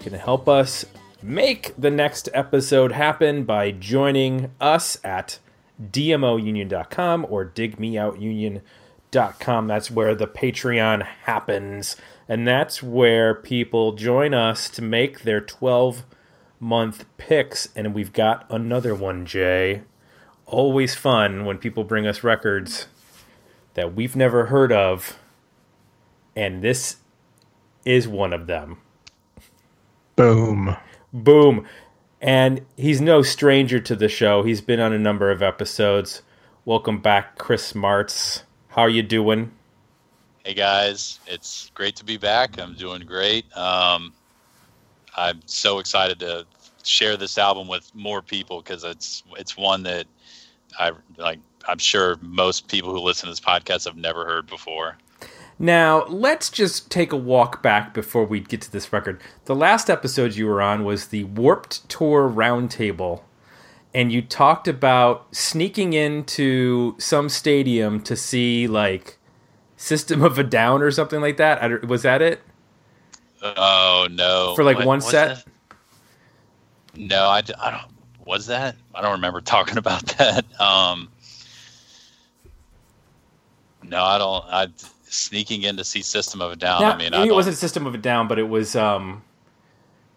Can help us make the next episode happen by joining us at dmounion.com or digmeoutunion.com. That's where the Patreon happens. And that's where people join us to make their 12 month picks. And we've got another one, Jay. Always fun when people bring us records that we've never heard of. And this is one of them. Boom. Boom. And he's no stranger to the show. He's been on a number of episodes. Welcome back, Chris Martz. How are you doing? Hey guys, it's great to be back. I'm doing great. Um, I'm so excited to share this album with more people because it's it's one that I like. I'm sure most people who listen to this podcast have never heard before. Now, let's just take a walk back before we get to this record. The last episode you were on was the Warped Tour Roundtable, and you talked about sneaking into some stadium to see, like, System of a Down or something like that. Was that it? Oh, no. For, like, what, one set? That? No, I, I don't. Was that? I don't remember talking about that. Um, no, I don't. I sneaking in to see System of a Down. Now, I mean, I it wasn't System of a Down, but it was. um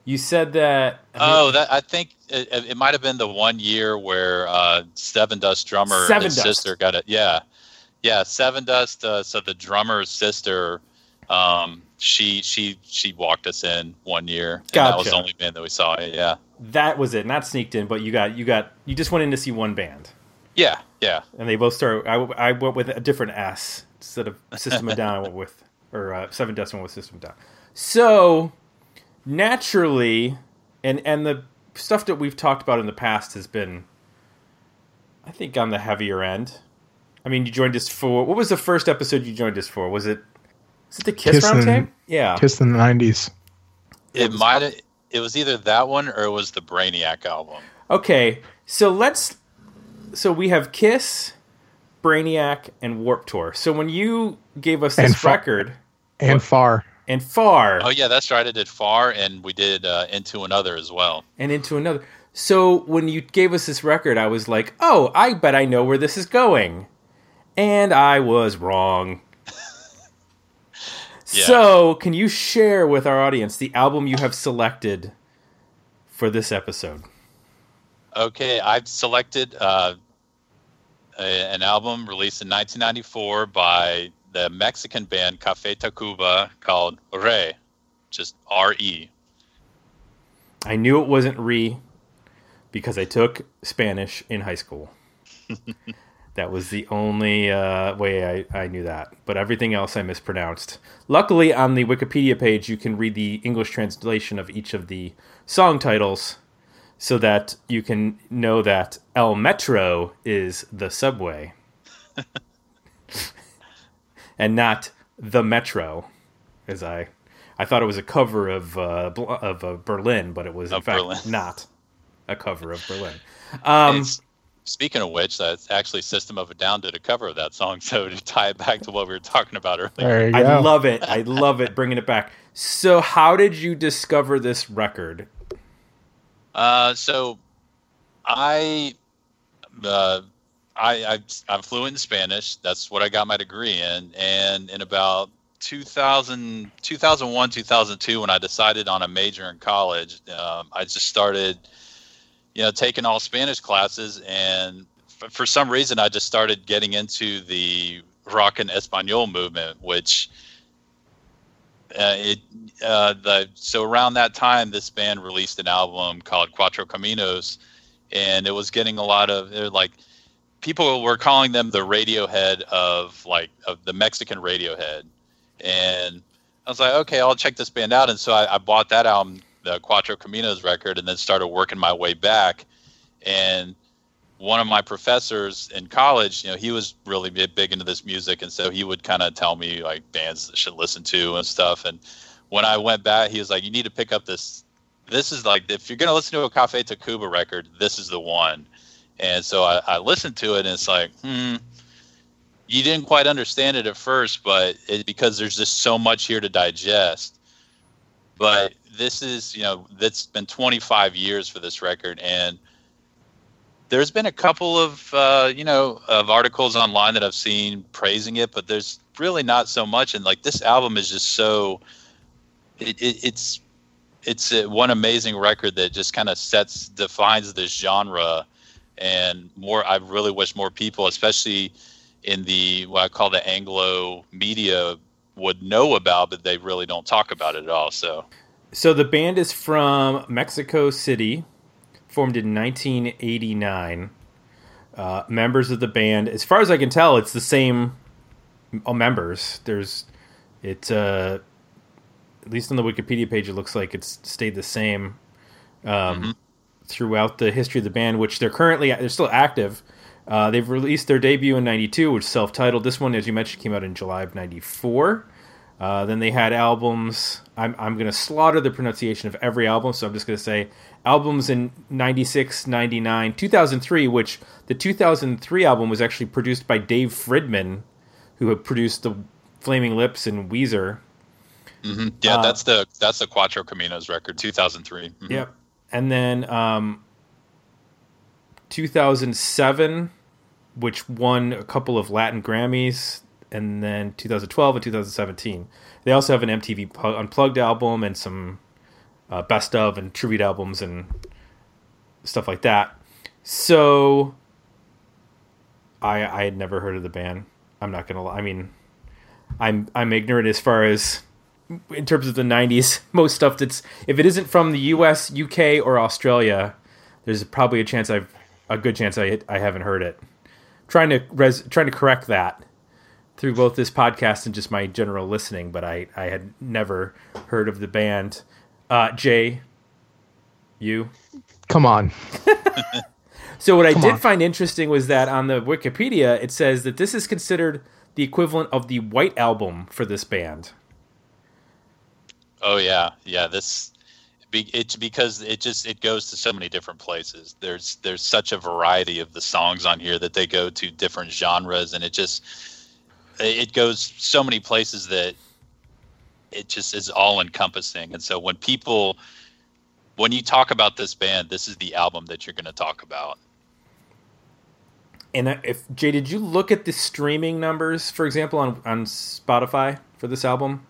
You said that. Oh, that I think it, it might have been the one year where uh, Sevendust drummer Sevendust. sister got it. Yeah, yeah, Sevendust. Uh, so the drummer's sister, um, she she she walked us in one year. And. That was the only band that we saw. Yeah. That was it. Not sneaked in, but you got you got you just went in to see one band. Yeah, yeah. And they both start. I, I went with a different S instead of System of Down. I went with or uh, Sevendust went with System of Down. So naturally, and and the stuff that we've talked about in the past has been, I think, on the heavier end. I mean, you joined us for what was the first episode you joined us for? Was it was it the Kiss, Kiss round in- Yeah, Kiss in the 90s. It might have. It was either that one or it was the Brainiac album. Okay, so let's. So we have Kiss, Brainiac, and Warp Tour. So when you gave us this And Fa- record And What? Far. and Far Oh yeah, that's right. I did Far, and we did uh, Into Another as well. and into another. So when you gave us this record, I was like, "Oh, I bet I know where this is going," and I was wrong. Yeah. So, can you share with our audience the album you have selected for this episode? Okay, I've selected uh, a, an album released in 1994 by the Mexican band Cafe Tacuba called Re, just R E. I knew it wasn't re because I took Spanish in high school. that was the only uh, way I, I knew that. But everything else I mispronounced. Luckily, on the Wikipedia page, you can read the English translation of each of the song titles so that you can know that El Metro is the subway and not the Metro, as I. I thought it was a cover of uh, of uh, Berlin, but it was in Of fact Berlin. not a cover of Berlin. Um, speaking of which, that's actually System of a Down did a cover of that song. So to tie it back to what we were talking about earlier, I love it. I love it. Bringing it back. So, how did you discover this record? Uh, so I, uh, I, I, I'm fluent in Spanish. That's what I got my degree in. And in about 2000, 2001, 2002, when I decided on a major in college, um, I just started, you know, taking all Spanish classes. And f- for some reason, I just started getting into the rock and Espanol movement, which uh, it uh, the so around that time this band released an album called Cuatro Caminos, and it was getting a lot of like people were calling them the Radiohead of like of the Mexican Radiohead, and I was like, okay, I'll check this band out, and so I, I bought that album the Cuatro Caminos record, and then started working my way back. And one of my professors in college, you know, he was really big, into this music, and so he would kind of tell me like bands that should listen to and stuff. And when I went back, he was like, "You need to pick up this. This is like if you're gonna listen to a Cafe Tacuba record, this is the one." And so I, I listened to it, and it's like, hmm, you didn't quite understand it at first, but it, because there's just so much here to digest. But this is, you know, that's been 25 years for this record, and there's been a couple of, uh, you know, of articles online that I've seen praising it, but there's really not so much. And like this album is just so, it, it, it's, it's one amazing record that just kind of sets defines this genre, and more. I really wish more people, especially in the what I call the Anglo media would know about, but they really don't talk about it at all. So, so the band is from Mexico City, formed in 1989. Uh, members of the band, as far as I can tell, it's the same uh, members. There's, it's uh, at least on the Wikipedia page, it looks like it's stayed the same um, mm-hmm. throughout the history of the band, which they're currently they're still active. Uh, they've released their debut in 92, which is self titled. This one, as you mentioned, came out in July of 94. Uh, then they had albums. I'm, I'm going to slaughter the pronunciation of every album, so I'm just going to say albums in 96, 99, 2003, which the 2003 album was actually produced by Dave Fridmann, who had produced the Flaming Lips and Weezer. Mm-hmm. Yeah, uh, that's the that's the Cuatro Caminos record, 2003. Mm-hmm. Yep. And then um, 2007 which won a couple of Latin Grammys, and then 2012 and 2017. They also have an MTV Unplugged album and some uh, best of and tribute albums and stuff like that. So, I I had never heard of the band. I'm not gonna lie. I mean, I'm I'm ignorant as far as in terms of the 90s. Most stuff that's if it isn't from the U.S., UK, or Australia, there's probably a chance I've a good chance I I haven't heard it trying to res- trying to correct that through both this podcast and just my general listening, but I, I had never heard of the band. Uh, Jay, you? Come on. so, what Come I did on. find interesting was that on the Wikipedia, it says that this is considered the equivalent of the White Album for this band. Oh, yeah. Yeah. This it's because it just it goes to so many different places there's there's such a variety of the songs on here that they go to different genres and it just it goes so many places that it just is all encompassing and so when people when you talk about this band this is the album that you're going to talk about and if jay did you look at the streaming numbers for example on on spotify for this album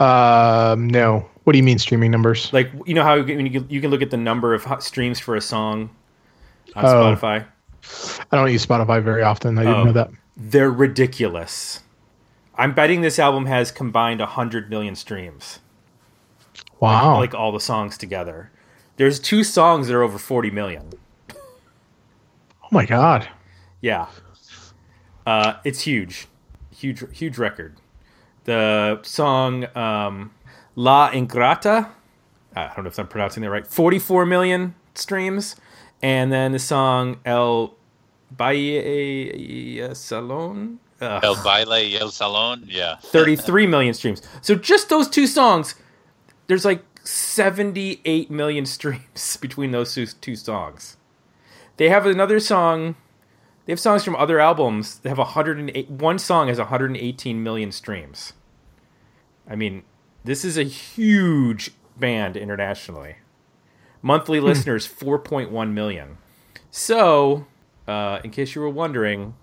um, no. What do you mean streaming numbers? Like you know how you can, you can look at the number of streams for a song on oh. Spotify. I don't use Spotify very often. I didn't oh. know that. They're ridiculous. I'm betting this album has combined 100 million streams. Wow. Like, like, all the songs together. There's two songs that are over 40 million. Oh my god. Yeah. Uh, it's huge. Huge huge record the song um, La Ingrata. I don't know if I'm pronouncing that right. 44 million streams. And then the song El Baile Salon. Ugh. El Baile El Salon, yeah. 33 million streams. So just those two songs, there's like 78 million streams between those two, two songs. They have another song. They have songs from other albums. They have 108. One song has 118 million streams. I mean, this is a huge band internationally. Monthly hmm. listeners 4.1 million. So, uh, in case you were wondering,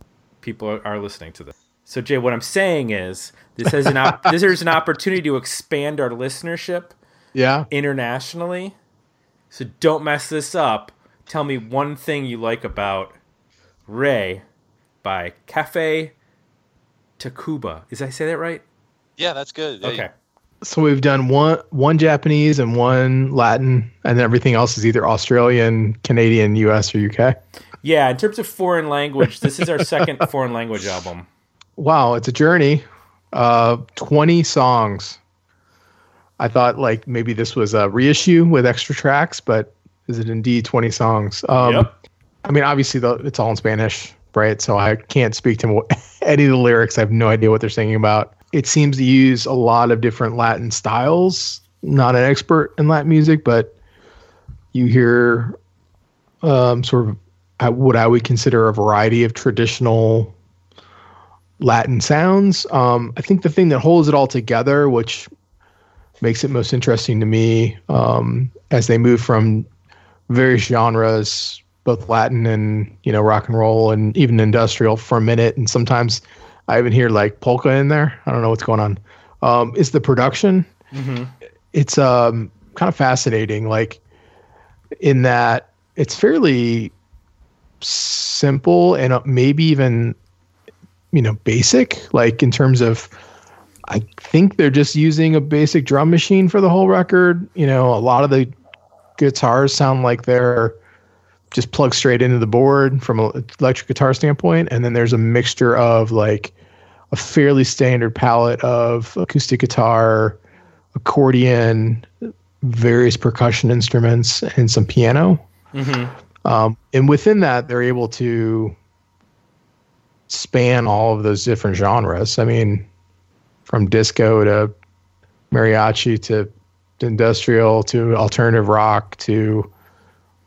people are, are listening to this. So, Jay, what I'm saying is this has an op- this is an opportunity to expand our listenership. Yeah. Internationally. So don't mess this up. Tell me one thing you like about Ray by Cafe Tacuba. Is I say that right? Yeah, that's good. Okay. So we've done one one Japanese and one Latin, and everything else is either Australian, Canadian, US, or UK. Yeah, in terms of foreign language, this is our second foreign language album. Wow, it's a journey. Uh, twenty songs. I thought like maybe this was a reissue with extra tracks, but is it indeed 20 songs? Um, Yep. I mean, obviously, the, it's all in Spanish, right? So I can't speak to any of the lyrics. I have no idea what they're singing about. It seems to use a lot of different Latin styles. Not an expert in Latin music, but you hear um, sort of what I would consider a variety of traditional Latin sounds. Um, I think the thing that holds it all together, which makes it most interesting to me, um, as they move from various genres, both Latin and you know rock and roll and even industrial for a minute, and sometimes I even hear like polka in there. I don't know what's going on. Um, is the production? It's um, kind of fascinating, like in that it's fairly simple and uh, maybe even you know basic like in terms of i think they're just using a basic drum machine for the whole record. You know a lot of the guitars sound like they're just plugged straight into the board from an electric guitar standpoint. And then there's a mixture of like a fairly standard palette of acoustic guitar accordion various percussion instruments and some piano um, and within that, they're able to span all of those different genres. I mean, from disco to mariachi to industrial to alternative rock to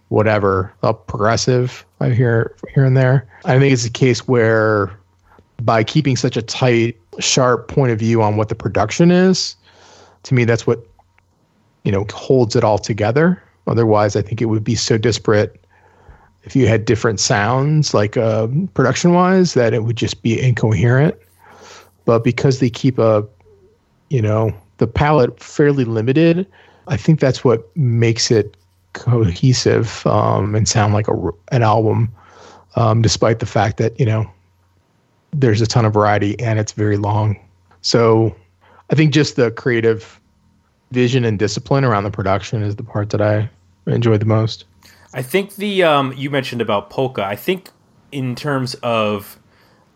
whatever, up progressive. I hear here and there. I think it's a case where by keeping such a tight, sharp point of view on what the production is, to me, that's what you know holds it all together. Otherwise, I think it would be so disparate if you had different sounds, like uh, production wise, that it would just be incoherent. But because they keep a, you know, the palette fairly limited, I think that's what makes it cohesive um, and sound like a, an album, um, despite the fact that, you know, there's a ton of variety and it's very long. So I think just the creative vision and discipline around the production is the part that I enjoy the most. I think the um, you mentioned about polka. I think in terms of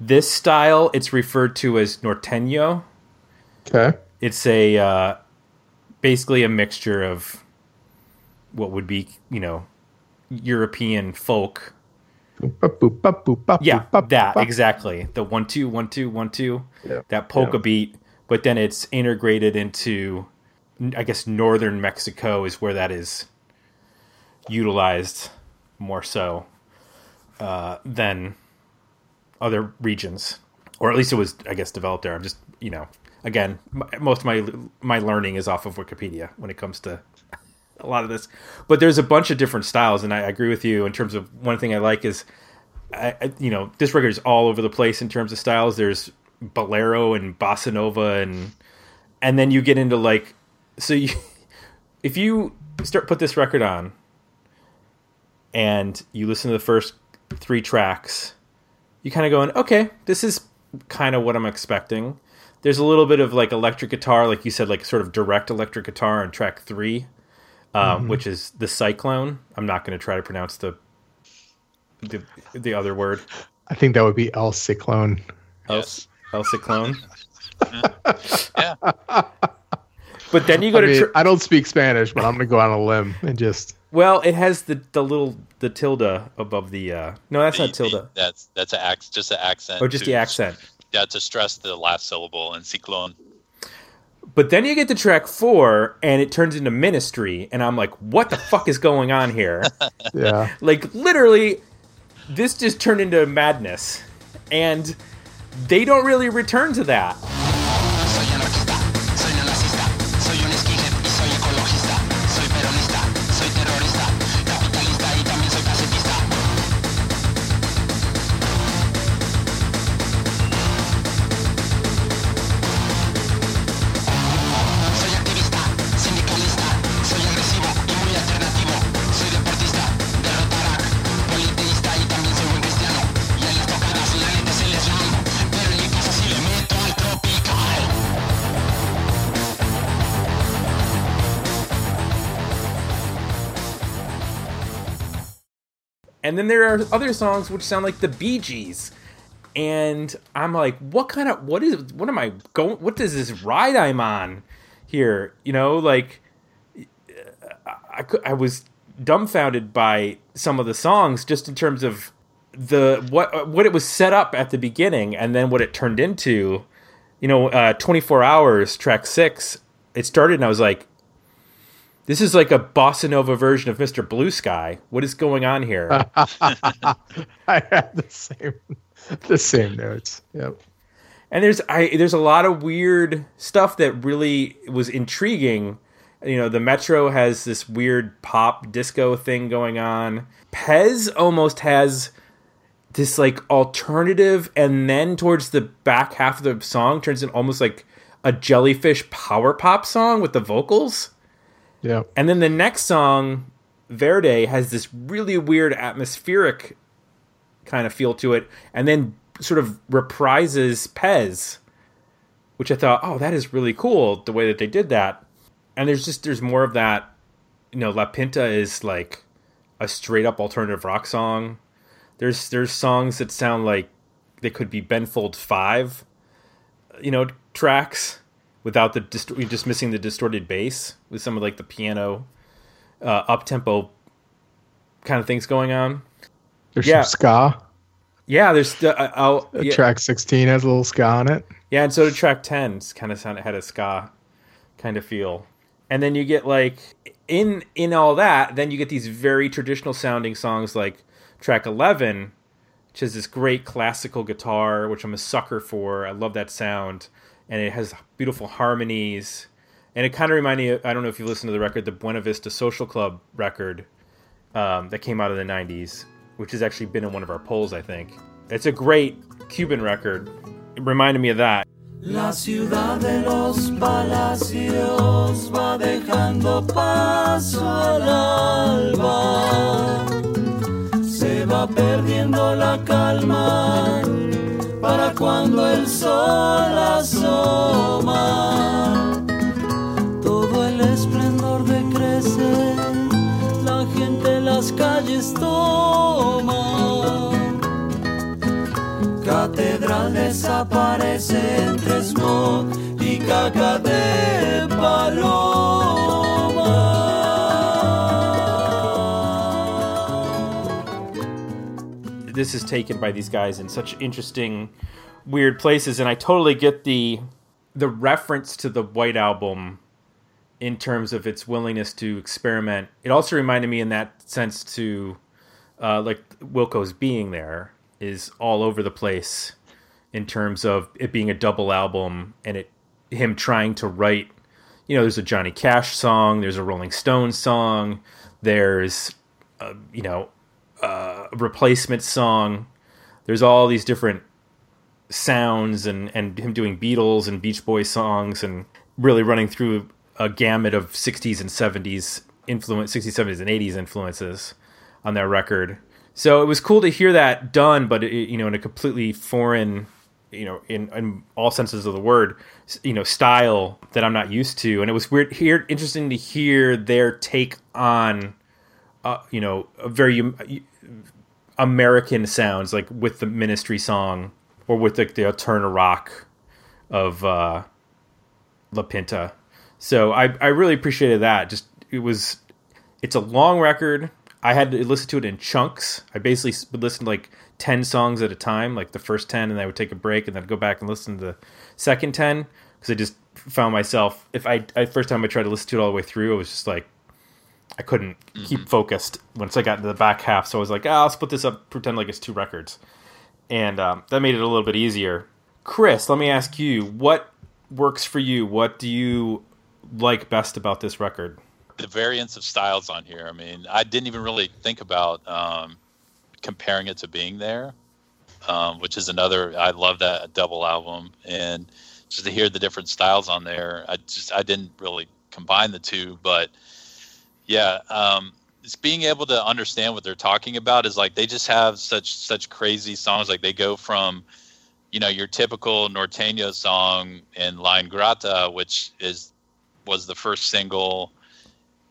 this style, it's referred to as norteño. Okay. It's a uh, basically a mixture of what would be you know European folk. Yeah, that exactly the one two one two one two. Yeah. That polka Yeah. beat, but then it's integrated into, I guess, northern Mexico is where that is utilized more so uh, than other regions, or at least it was, I guess, developed there. I'm just, you know, again, m- most of my my learning is off of Wikipedia when it comes to a lot of this. But there's a bunch of different styles, and I agree with you in terms of one thing I like is, I, I, you know, this record is all over the place in terms of styles. There's bolero and bossa nova, and and then you get into like, so you, if you start put this record on, and you listen to the first three tracks, you kind of going, okay, this is kind of what I'm expecting. There's a little bit of like electric guitar, like you said, like sort of direct electric guitar on track three, um, which is the Cyclone. I'm not going to try to pronounce the, the the other word. I think that would be El Cyclone. El, Yes. El Cyclone. Yeah. But then you go I, to mean, tr- I don't speak Spanish, but I'm going to go on a limb and just. Well, it has the the little the tilde above the. uh No, that's not tilde. the- that's that's an ac- just an accent. Or Oh, just to- the accent. Yeah, to stress the last syllable in cyclone. But then you get to track four, and it turns into Ministry, and I'm like, what the fuck is going on here? Yeah. like literally, this just turned into madness, and they don't really return to that. And then there are other songs which sound like the Bee Gees. And I'm like, what kind of what is what am I going what is this ride I'm on? here. You know, like I, I was dumbfounded by some of the songs just in terms of the what what it was set up at the beginning and then what it turned into. You know, uh, 24 hours, track six. It started and I was like, this is like a bossa nova version of Mr. Blue Sky. What is going on here? I had the same the same notes. Yep. and there's I there's a lot of weird stuff that really was intriguing. You know, the Metro has this weird pop disco thing going on. Pez almost has this like alternative, and then towards the back half of the song turns in almost like a jellyfish power pop song with the vocals. Yep. And then the next song, Verde, has this really weird atmospheric kind of feel to it, and then sort of reprises Pez, which I thought, oh, that is really cool the way that they did that. And there's just there's more of that. You know, La Pinta is like a straight up alternative rock song. There's there's songs that sound like they could be Ben Folds Five, you know, tracks without the dist- you're just missing the distorted bass with some of like the piano uh, up tempo kind of things going on. There's Yeah. some ska. Yeah, there's the, uh, I'll, yeah, Track 16 has a little ska on it. yeah, and so did track ten. Kind of sound had a ska kind of feel, and then you get like in in all that, then you get these very traditional sounding songs like track eleven, which has this great classical guitar, which I'm a sucker for. I love that sound, and it has beautiful harmonies. And it kind of reminded me. I don't know if you've listened to the record, the Buena Vista Social Club record um, that came out in the '90s, which has actually been in one of our polls. I think it's a great Cuban record. It reminded me of that. La ciudad de los palacios va dejando paso al alba. Se va perdiendo la calma para cuando el sol asoma. Todo el esplendor decrece, la gente las calles toma. Catedral desaparece entre smog y caca de paloma. This is taken by these guys in such interesting weird places and i totally get the the reference to the white album in terms of its willingness to experiment. It also reminded me in that sense to uh, like wilco's being there is all over the place in terms of it being a double album and it him trying to write you know there's a johnny cash song there's a rolling stones song there's uh, you know uh, replacement song. There's all these different sounds and and him doing Beatles and Beach Boys songs and really running through a gamut of 60s and 70s influence 60s 70s and 80s influences on that record. So it was cool to hear that done but it, you know in a completely foreign you know in, in all senses of the word you know style that I'm not used to and it was weird here interesting to hear their take on uh, you know, a very um, American sounds, like with the Ministry song or with like the alternative rock of uh, La Pinta. So I I really appreciated that. Just it was, it's a long record. I had to listen to it in chunks. I basically s- would listen to like ten songs at a time, like the first ten, and I would take a break and then I'd go back and listen to the second ten because I just found myself if I, I first time I tried to listen to it all the way through, it was just like I couldn't keep focused once I got into the back half. So I was like, ah, I'll split this up, pretend like it's two records, and um, that made it a little bit easier. Chris, let me ask you, what works for you? What do you like best about this record? the variance of styles on here. I mean, I didn't even really think about um, comparing it to being there, um, which is another. I love that double album, and just to hear the different styles on there, I just I didn't really combine the two, but yeah, um, just being able to understand what they're talking about is like they just have such such crazy songs. Like they go from you know your typical norteño song in La Ingrata, which is was the first single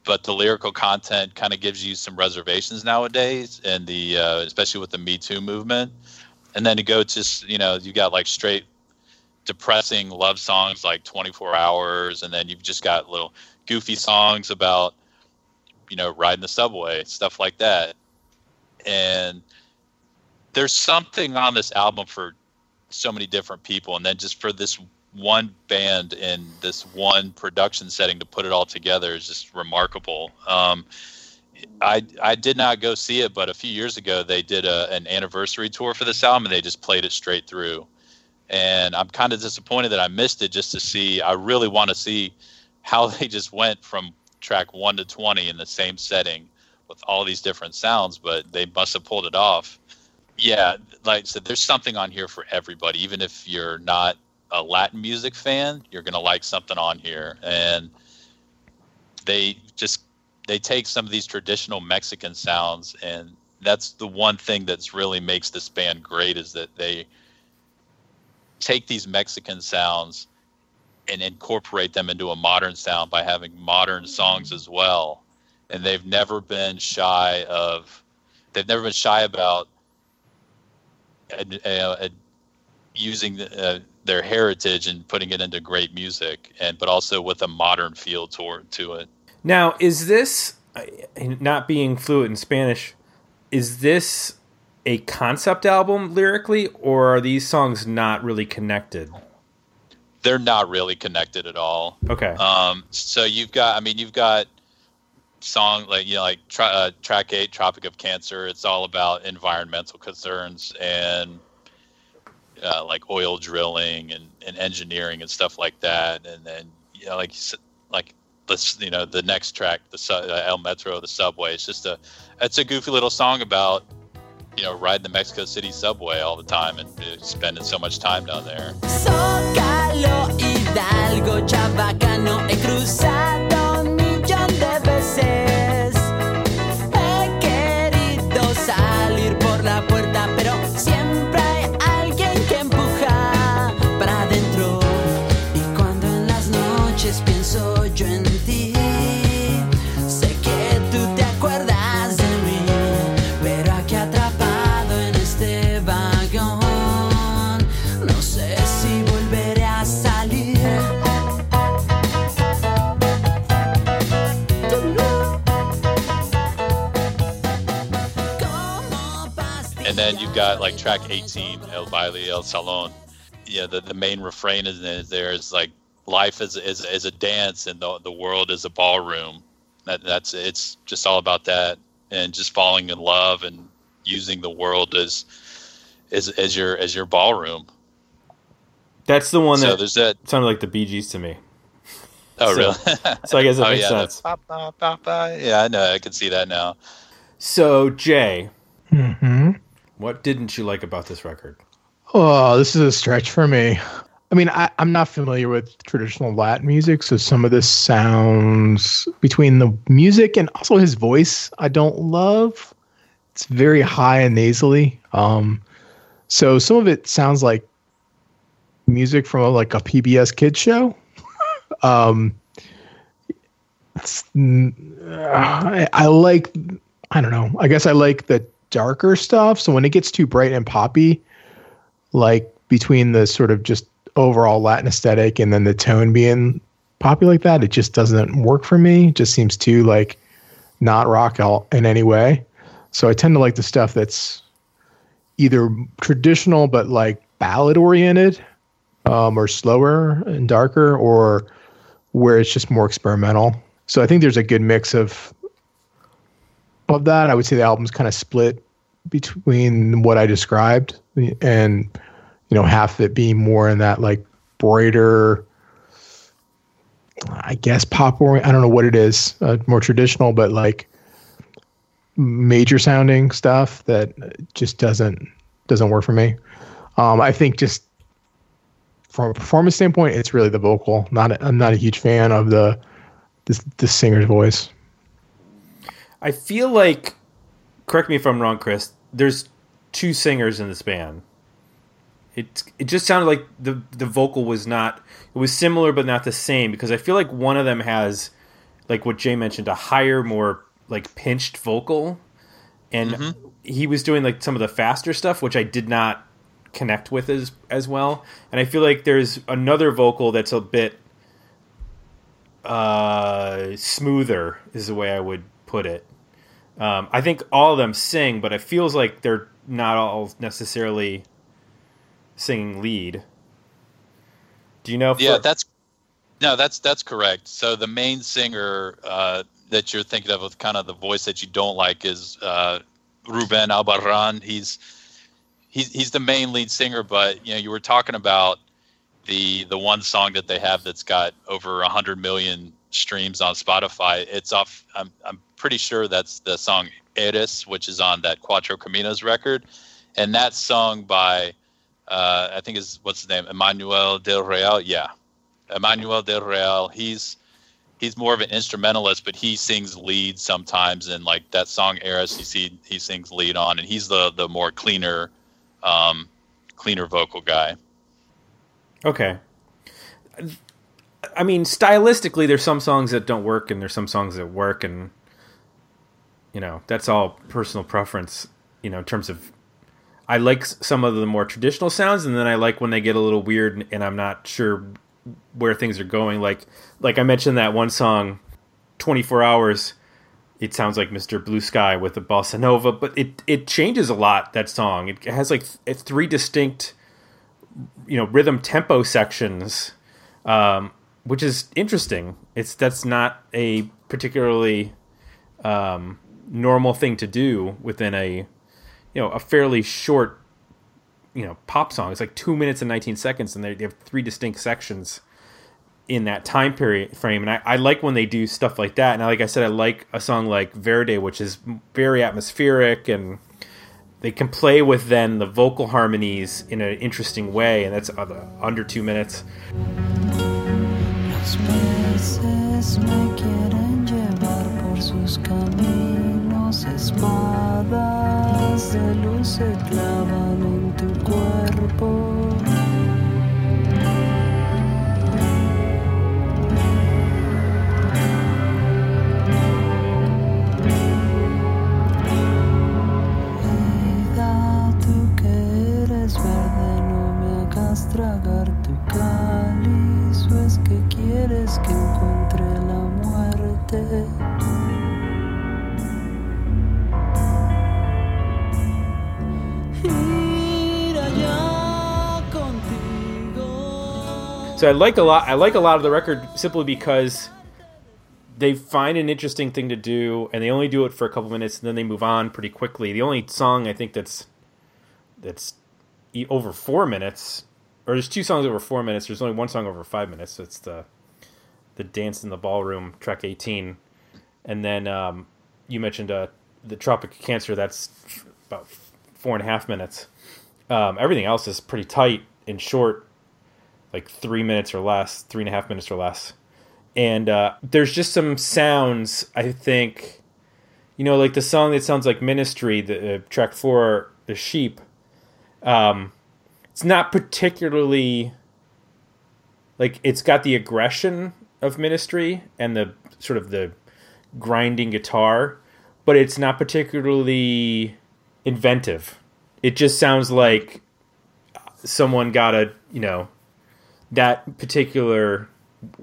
but the lyrical content kind of gives you some reservations nowadays, and the uh, especially with the Me Too movement. And then to go to you know you got like straight depressing love songs like 24 Hours, and then you've just got little goofy songs about you know riding the subway, stuff like that. And there's something on this album for so many different people, and then just for this one band in this one production setting to put it all together is just remarkable. Um, I I did not go see it, but a few years ago they did a, an anniversary tour for this album, and they just played it straight through. And I'm kind of disappointed that I missed it just to see. I really want to see how they just went from track one to twenty in the same setting with all these different sounds, but they must have pulled it off. Yeah, like I said, there's something on here for everybody. Even if you're not a Latin music fan, you're gonna like something on here. And they just they take some of these traditional Mexican sounds, and that's the one thing that's really makes this band great is that they take these Mexican sounds and incorporate them into a modern sound by having modern songs as well. And they've never been shy of they've never been shy about uh, uh, using uh, their heritage and putting it into great music, and but also with a modern feel toward to it. Now, is this uh, not being fluent in Spanish? Is this a concept album lyrically, or are these songs not really connected? They're not really connected at all. Okay. Um, so you've got, I mean, you've got song like you know, like tra- uh, track eight, Tropic of Cancer. It's all about environmental concerns and uh, like oil drilling and, and engineering and stuff like that. And then you know, like like this, you know, the next track, the su- uh, El Metro, the subway. It's just a, it's a goofy little song about you know riding the Mexico City subway all the time and uh, spending so much time down there. Got like track 18, El Baile El Salon. Yeah, the, the main refrain is, is there is like life is, is, is a dance and the, the world is a ballroom. That, that's it's just all about that and just falling in love and using the world as as, as your as your ballroom. That's the one so that there's that. sounded like the Bee Gees to me. Oh, so- really? So I guess it oh, makes yeah, the sense. ba, ba, ba, ba. Yeah, I know. I can see that now. So, Jay, hmm what didn't you like about this record? Oh, this is a stretch for me. I mean, I, I'm not familiar with traditional Latin music, so some of this sounds between the music and also his voice, I don't love. It's very high and nasally. Um, so some of it sounds like music from a, like a PBS kids show. um, mm, I, I like. I don't know. I guess I like the darker stuff. So when it gets too bright and poppy, like between the sort of just overall Latin aesthetic and then the tone being poppy like that, it just doesn't work for me. It just seems too like not rock out in any way. So I tend to like the stuff that's either traditional but like ballad oriented, um, or slower and darker, or where it's just more experimental. So I think there's a good mix of of that. I would say the album's kind of split between what I described and you know half of it being more in that like brighter I guess pop or I don't know what it is, uh, more traditional but like major sounding stuff that just doesn't doesn't work for me. Um, I think just from a performance standpoint, it's really the vocal. Not a, I'm not a huge fan of the this the singer's voice. I feel like, correct me if I'm wrong, Chris. There's two singers in this band. It it just sounded like the the vocal was not. It was similar but not the same because I feel like one of them has, like what Jay mentioned, a higher, more like pinched vocal, and he was doing like some of the faster stuff, which I did not connect with as as well. And I feel like there's another vocal that's a bit uh, smoother is the way I would put it. Um, I think all of them sing, but it feels like they're not all necessarily singing lead. Do you know? If Yeah, that's no, that's that's correct. So the main singer uh, that you're thinking of with kind of the voice that you don't like is uh, Ruben Albarran. He's he's he's the main lead singer, but you know you were talking about the the one song that they have that's got over a hundred million streams on Spotify. It's off. I'm I'm pretty sure that's the song Eres, which is on that Cuatro Caminos record, and that's sung by uh, I think is what's his name, Emmanuel Del Real. Yeah, Emmanuel Del Real. He's he's more of an instrumentalist, but he sings lead sometimes. And like that song Eres, you see he sings lead on, and he's the the more cleaner, um, cleaner vocal guy. Okay. I mean, stylistically, there's some songs that don't work, and there's some songs that work, and you know that's all personal preference. You know, in terms of, I like some of the more traditional sounds, and then I like when they get a little weird, and, and I'm not sure where things are going. Like, like I mentioned that one song, 24 hours. It sounds like Mr. Blue Sky with a bossa nova, but it it changes a lot. That song it has like th- three distinct you know rhythm tempo sections um, which is interesting. It's that's not a particularly um, normal thing to do within a you know a fairly short you know pop song. It's like two minutes and 19 seconds and they they have three distinct sections in that time period frame. And I, I like when they do stuff like that. And like i said i like a song like verde which is very atmospheric and they can play with then the vocal harmonies in an interesting way and that's uh, under two minutes Los peces me quieren llevar por sus caminos, espadas de luz se clavan en tu cuerpo. Vida, tú que quieres que encuentre la muerte. So i like a lot i like a lot of the record simply because they find an interesting thing to do and they only do it for a couple minutes and then they move on pretty quickly the only song i think that's that's over four minutes or there's two songs over four minutes there's only one song over five minutes it's the the dance in the ballroom track 18 and then um, you mentioned uh, the tropic of cancer that's about four and a half minutes. Um, everything else is pretty tight and short like three minutes or less three and a half minutes or less. And uh, there's just some sounds i think you know like the song that sounds like ministry the uh, track four the sheep um, it's not particularly like it's got the aggression of ministry and the sort of the grinding guitar but it's not particularly inventive. It just sounds like someone got a you know that particular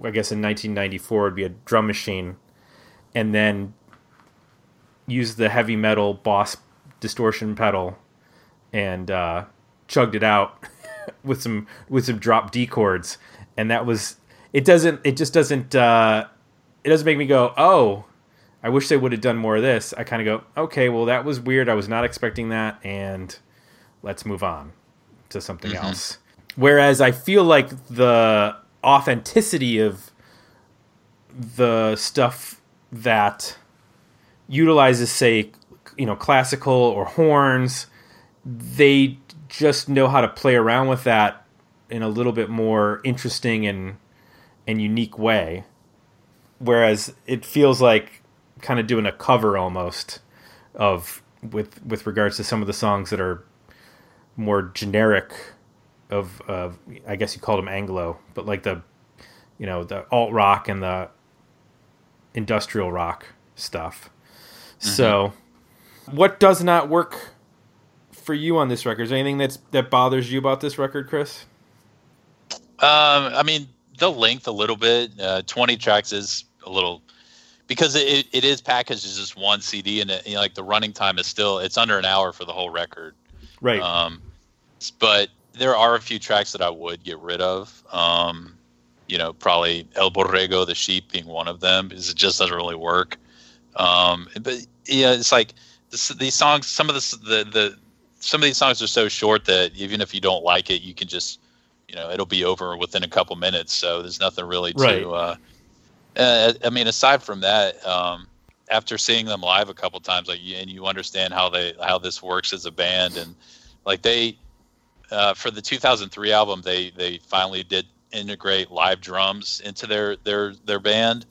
i guess in 1994 would be a drum machine and then used the heavy metal boss distortion pedal and uh, chugged it out with some with some drop D chords, and that was it. Doesn't it just doesn't uh, it doesn't make me go oh. I wish they would have done more of this. I kind of go, okay, well, that was weird. I was not expecting that, and let's move on to something else. Whereas I feel like the authenticity of the stuff that utilizes, say, you know, classical or horns, they just know how to play around with that in a little bit more interesting and and unique way. Whereas it feels like kind of doing a cover almost of with with regards to some of the songs that are more generic of of I guess you called them Anglo, but like the you know the alt rock and the industrial rock stuff. So, what does not work for you on this record? Is there anything that's that bothers you about this record, Chris? Um, I mean, the length a little bit. Uh, Twenty tracks is a little because it, it is packaged as just one CD, and it, you know, like the running time is still it's under an hour for the whole record. Right. Um, but there are a few tracks that I would get rid of. Um, you know, probably El Borrego, the sheep, being one of them, because it just doesn't really work. Um, but yeah, it's like this, these songs. Some of this, the the some of these songs are so short that even if you don't like it, you can just you know it'll be over within a couple minutes. So there's nothing really to. Right. Uh, uh, I mean, aside from that, um, after seeing them live a couple times, like you- and you understand how they how this works as a band, and like they uh, for the 2003 album, they they finally did integrate live drums into their their their band,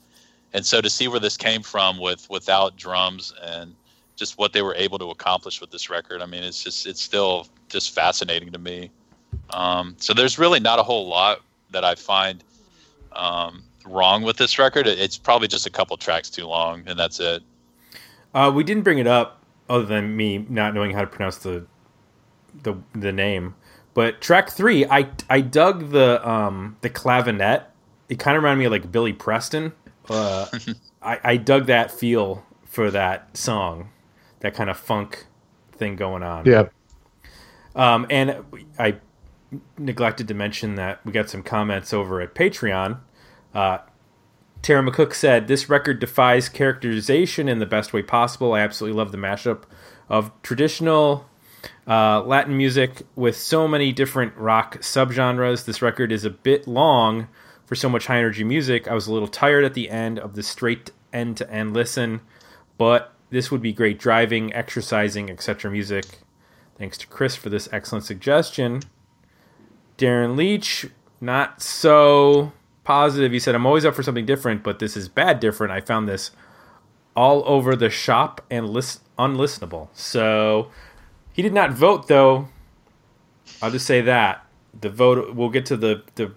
and so to see where this came from with without drums and just what they were able to accomplish with this record, I mean, it's just it's still just fascinating to me. Um, so there's really not a whole lot that I find um, wrong with this record. It's probably just a couple tracks too long, and that's it. Uh, we didn't bring it up, other than me not knowing how to pronounce the the the name. But track three, I I dug the um the clavinet. It kind of reminded me of like Billy Preston. Uh, I I dug that feel for that song, that kind of funk thing going on. Yeah. Um, and I neglected to mention that we got some comments over at Patreon. Uh, Tara McCook said, This record defies characterization in the best way possible. I absolutely love the mashup of traditional uh, Latin music with so many different rock subgenres. This record is a bit long for so much high energy music. I was a little tired at the end of the straight end to end listen, but this would be great driving, exercising, etc. music. Thanks to Chris for this excellent suggestion. Darren Leach, not so positive. He said, I'm always up for something different, but this is bad different. I found this all over the shop and list- unlistenable. So he did not vote, though. I'll just say that. The vote, we'll get to the, the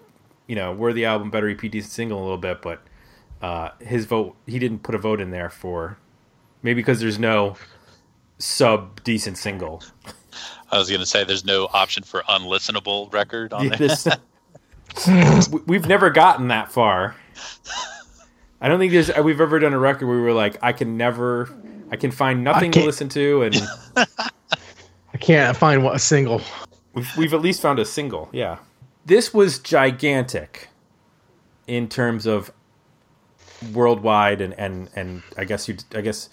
you know, where the album better EP decent single in a little bit, but uh, his vote, he didn't put a vote in there for maybe because there's no sub decent single. I was going to say there's no option for unlistenable record on there. This- we- we've never gotten that far. I don't think there's we've ever done a record where we were like, I can never, I can find nothing to can't- listen to, and I can't find what a single. we've, we've at least found a single. Yeah, this was gigantic in terms of worldwide and and and I guess you I guess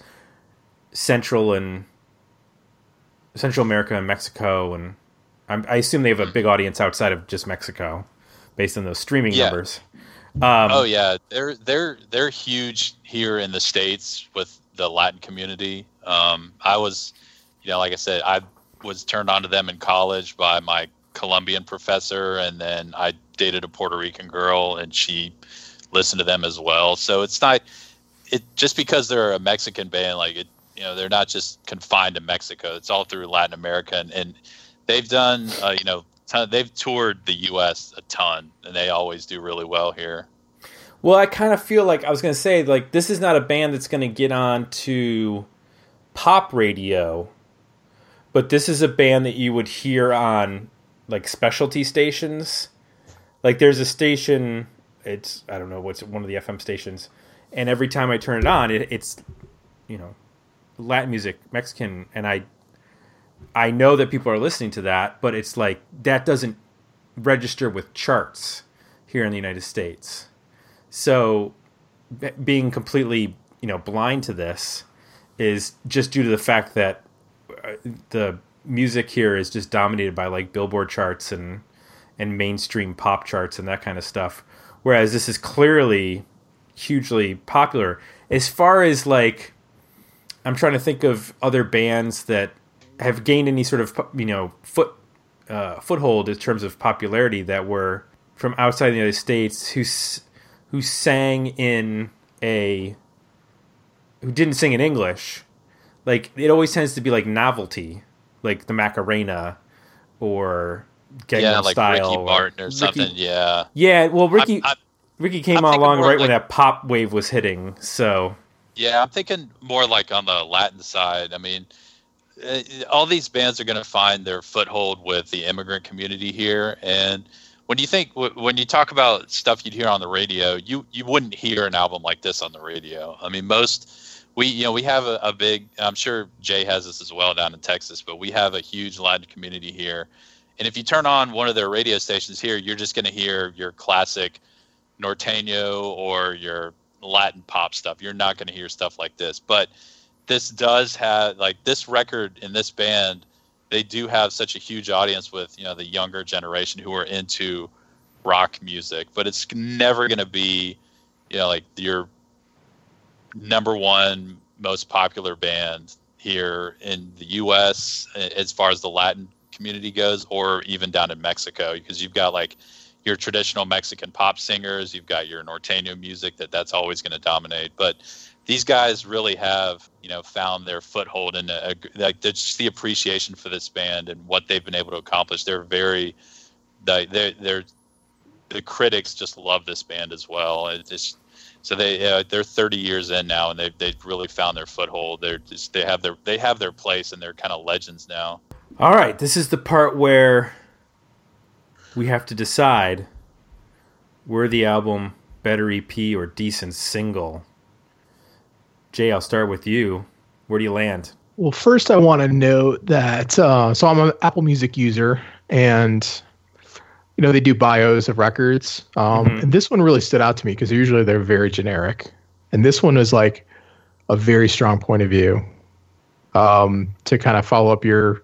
Central and Central America and Mexico and I'm, I assume they have a big audience outside of just Mexico, based on those streaming Yeah. numbers. Um, Oh yeah, they're they're they're huge here in the states with the Latin community. Um, I was, you know, like I said, I was turned on to them in college by my Colombian professor, and then I dated a Puerto Rican girl, and she listened to them as well. So it's not it just because they're a Mexican band, like it, you know, they're not just confined to Mexico. It's all through Latin America, and, and they've done, uh, you know, ton, they've toured the U.S. a ton, and they always do really well here. Well, I kind of feel like I was going to say like this is not a band that's going to get on to pop radio, but this is a band that you would hear on like specialty stations. Like there's a station, it's I don't know what's one of the FM stations, and every time I turn it on, it, it's you know Latin music, Mexican, and I I know that people are listening to that, but it's like that doesn't register with charts here in the United States. So b- being completely, you know, blind to this is just due to the fact that uh, the music here is just dominated by like Billboard charts and and mainstream pop charts and that kind of stuff. Whereas this is clearly hugely popular. As far as like I'm trying to think of other bands that have gained any sort of you know foot uh, foothold in terms of popularity that were from outside the United States who who sang in a who didn't sing in English. Like it always tends to be like novelty, like the Macarena or Gangnam yeah, like Style Ricky or Martin or Ricky- something. Yeah, Yeah, well, Ricky I'm- Ricky came I'm along right when that pop wave was hitting. So yeah. I'm thinking more like on the Latin side. I mean, uh, all these bands are going to find their foothold with the immigrant community here and when you think when you talk about stuff you'd hear on the radio you you wouldn't hear an album like this on the radio i mean most we you know we have a, a big i'm sure jay has this as well down in texas but we have a huge latin community here and if you turn on one of their radio stations here you're just going to hear your classic norteño or your latin pop stuff. You're not going to hear stuff like this but this does have like this record in this band they do have such a huge audience with you know the younger generation who are into rock music but it's never going to be you know like your number one most popular band here in the US as far as the Latin community goes or even down in Mexico because you've got like your traditional Mexican pop singers you've got your norteño music that that's always going to dominate but these guys really have you know found their foothold and like the- just the appreciation for this band and what they've been able to accomplish. They're very they they're, they're the critics just love this band as well. It just so they uh, they're 30 years in now and they've they've really found their foothold. They're just they have their they have their place and they're kind of legends now. All right, this is the part where we have to decide were the album better EP or decent single. Jay, I'll start with you. Where do you land? Well, first, I want to note that uh, so I'm an Apple Music user, and you know they do bios of records. Um, Mhm. And this one really stood out to me because usually they're very generic, and this one was like a very strong point of view um, to kind of follow up your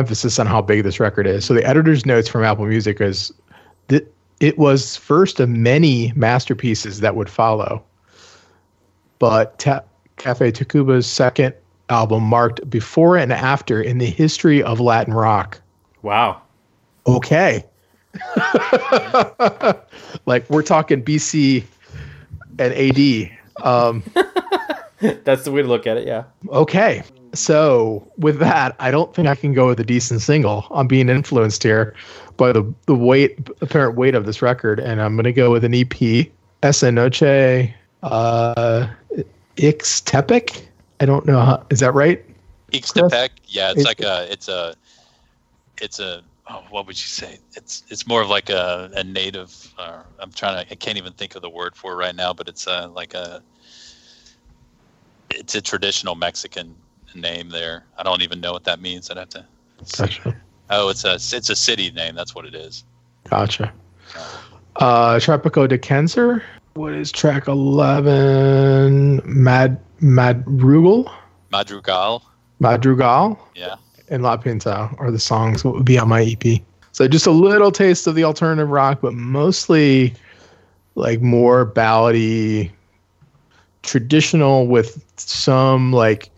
emphasis on how big this record is. So the editor's notes from Apple Music is that it was first of many masterpieces that would follow but Ta- Cafe Tacuba's second album marked before and after in the history of Latin rock. Wow. Okay. like we're talking BC and AD. Um, That's the way to look at it, yeah. okay. So with that, I don't think I can go with a decent single. I'm being influenced here by the, the weight, apparent weight of this record, and I'm going to go with an EP. Esa Noche, uh, Ix Tepic. I don't know. How, is that right? Ixtepec, yeah, it's It's- like a, it's a, it's a, oh, what would you say? It's it's more of like a, a native. Uh, I'm trying to, I can't even think of the word for it right now, but it's uh like a, it's a traditional Mexican name there. I don't even know what that means. I'd have to. Gotcha. Oh, it's a it's a city name. That's what it is. Gotcha. Uh, Tropico de Cancer. What is track 11? Mad Madrugal? Madrugal. Madrugal Yeah. and La Pinta are the songs what would be on my EP. So just a little taste of the alternative rock, but mostly like more ballady, traditional with some like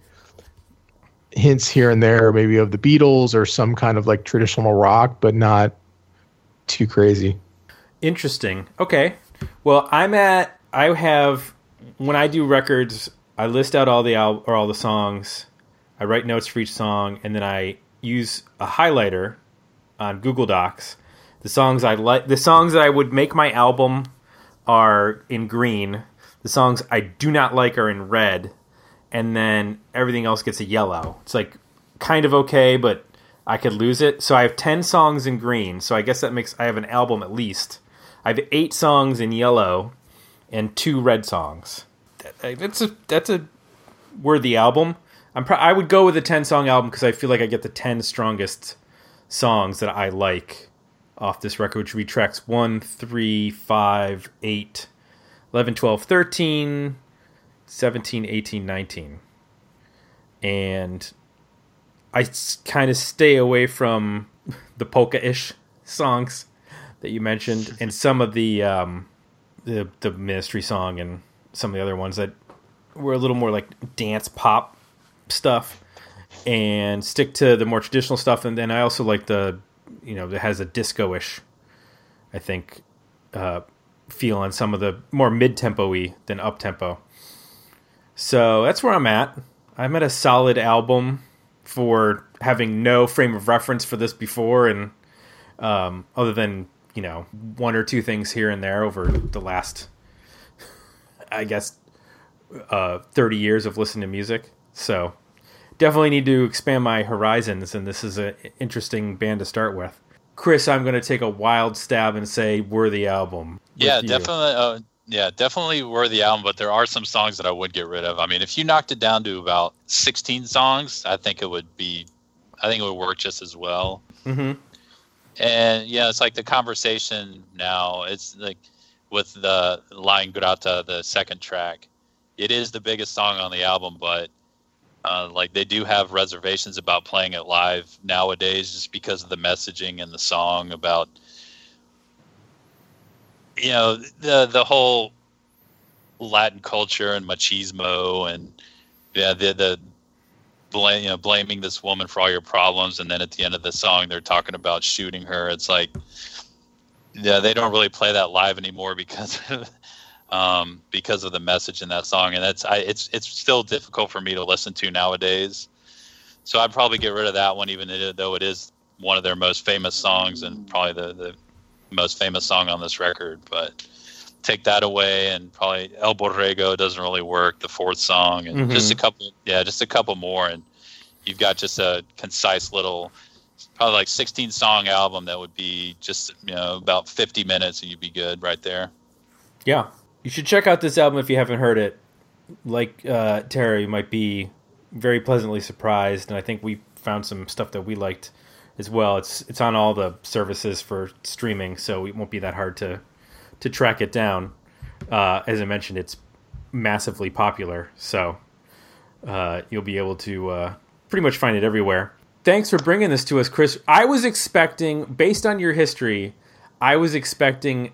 hints here and there, maybe of the Beatles or some kind of like traditional rock, but not too crazy. Interesting. Okay. Well, I'm at. I have when I do records, I list out all the al- or all the songs. I write notes for each song, and then I use a highlighter on Google Docs. The songs I like, the songs that I would make my album are in green. The songs I do not like are in red, and then everything else gets a yellow. It's like kind of okay, but I could lose it. So I have 10 songs in green. So I guess that makes I have an album at least. I have 8 songs in yellow and 2 red songs. That's a that's a worthy album. I'm pro- I would go with a 10 song album cuz I feel like I get the 10 strongest songs that I like off this record which would be tracks 1, 3, 5, 8, 11, 12, 13, 17, 18, 19. And I kind of stay away from the polka-ish songs that you mentioned, and some of the um, the the ministry song and some of the other ones that were a little more like dance pop stuff, and stick to the more traditional stuff. And then I also like the you know that has a disco-ish, I think, uh, feel on some of the more mid-tempo-y than up-tempo. So that's where I'm at. I'm at a solid album for having no frame of reference for this before, and um, other than you know one or two things here and there over the last, I guess, uh, thirty years of listening to music. So definitely need to expand my horizons, and this is an interesting band to start with. Chris, I'm going to take a wild stab and say worthy album. Yeah, definitely. Uh, yeah, definitely worthy album. But there are some songs that I would get rid of. I mean, if you knocked it down to about 16 songs, I think it would be, I think it would work just as well. Mhm. And yeah, it's like the conversation now. It's like with the La Ingrata, the second track. It is the biggest song on the album, but uh, like they do have reservations about playing it live nowadays, just because of the messaging and the song about you know the the whole Latin culture and machismo and yeah the the blame you know blaming this woman for all your problems and then at the end of the song they're talking about shooting her. It's like yeah they don't really play that live anymore because um, because of the message in that song and that's I it's it's still difficult for me to listen to nowadays. So I'd probably get rid of that one even though it is one of their most famous songs and probably the, the most famous song on this record, but take that away and probably El Borrego doesn't really work, the fourth song, and just a couple, yeah, just a couple more, and you've got just a concise little, probably like 16 song album that would be just you know about 50 minutes and you'd be good right there. Yeah, you should check out this album if you haven't heard it. Like uh, Tara, you might be very pleasantly surprised, and I think we found some stuff that we liked as well. It's it's on all the services for streaming, so it won't be that hard to to track it down. Uh, as I mentioned, it's massively popular, so uh, you'll be able to uh, pretty much find it everywhere. Thanks for bringing this to us, Chris. I was expecting, based on your history, I was expecting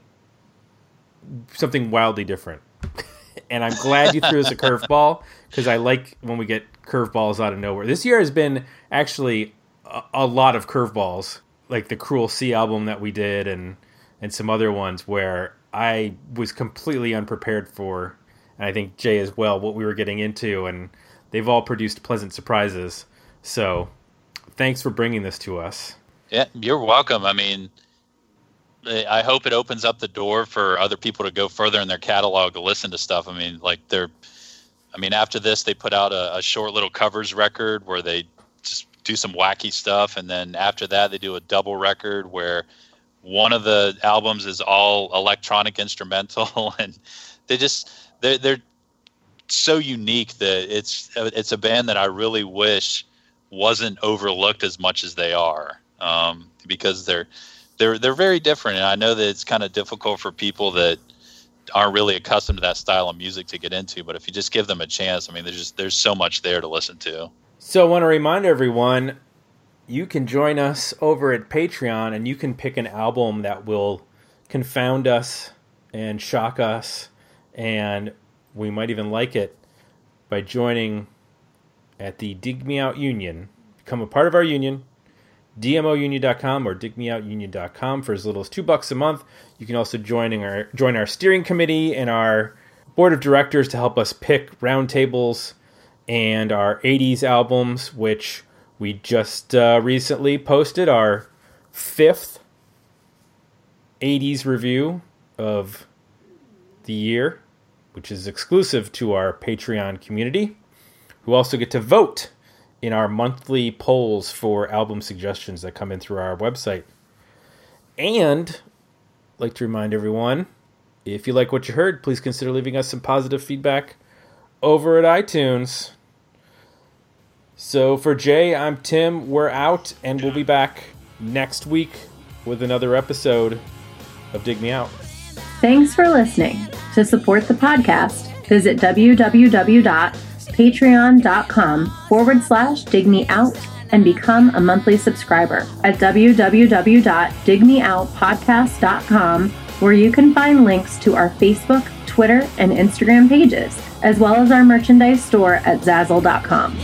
something wildly different. and I'm glad you threw us a curveball because I like when we get curveballs out of nowhere. This year has been actually a, lot of curveballs, like the Cruel Sea album that we did, and and some other ones where I was completely unprepared for, and I think Jay as well, what we were getting into, and they've all produced pleasant surprises. So, thanks for bringing this to us. Yeah, you're welcome. I mean, I I hope it opens up the door for other people to go further in their catalog to listen to stuff. I mean, like they're, I mean, after this, they put out a, a short little covers record where they just do some wacky stuff, and then after that, they do a double record where one of the albums is all electronic instrumental, and they just they're they're so unique that it's it's a band that I really wish wasn't overlooked as much as they are um, because they're they're they're very different and I know that it's kind of difficult for people that aren't really accustomed to that style of music to get into but if you just give them a chance I mean there's just there's so much there to listen to So I want to remind everyone you can join us over at Patreon and you can pick an album that will confound us and shock us and we might even like it by joining at the Dig Me Out Union. Become a part of our union, dmounion.com or digmeoutunion.com for as little as two bucks a month. You can also join our join our steering committee and our board of directors to help us pick roundtables and our 80s albums, which we just uh, recently posted our fifth 80s review of the year, which is exclusive to our Patreon community, who also get to vote in our monthly polls for album suggestions that come in through our website. And I'd like to remind everyone if you like what you heard, please consider leaving us some positive feedback over at iTunes. So for Jay, I'm Tim. We're out, and we'll be back next week with another episode of Dig Me Out. Thanks for listening. To support the podcast, visit www.patreon.com forward slash dig me out and become a monthly subscriber at www.digmeoutpodcast.com where you can find links to our Facebook, Twitter, and Instagram pages, as well as our merchandise store at zazzle.com.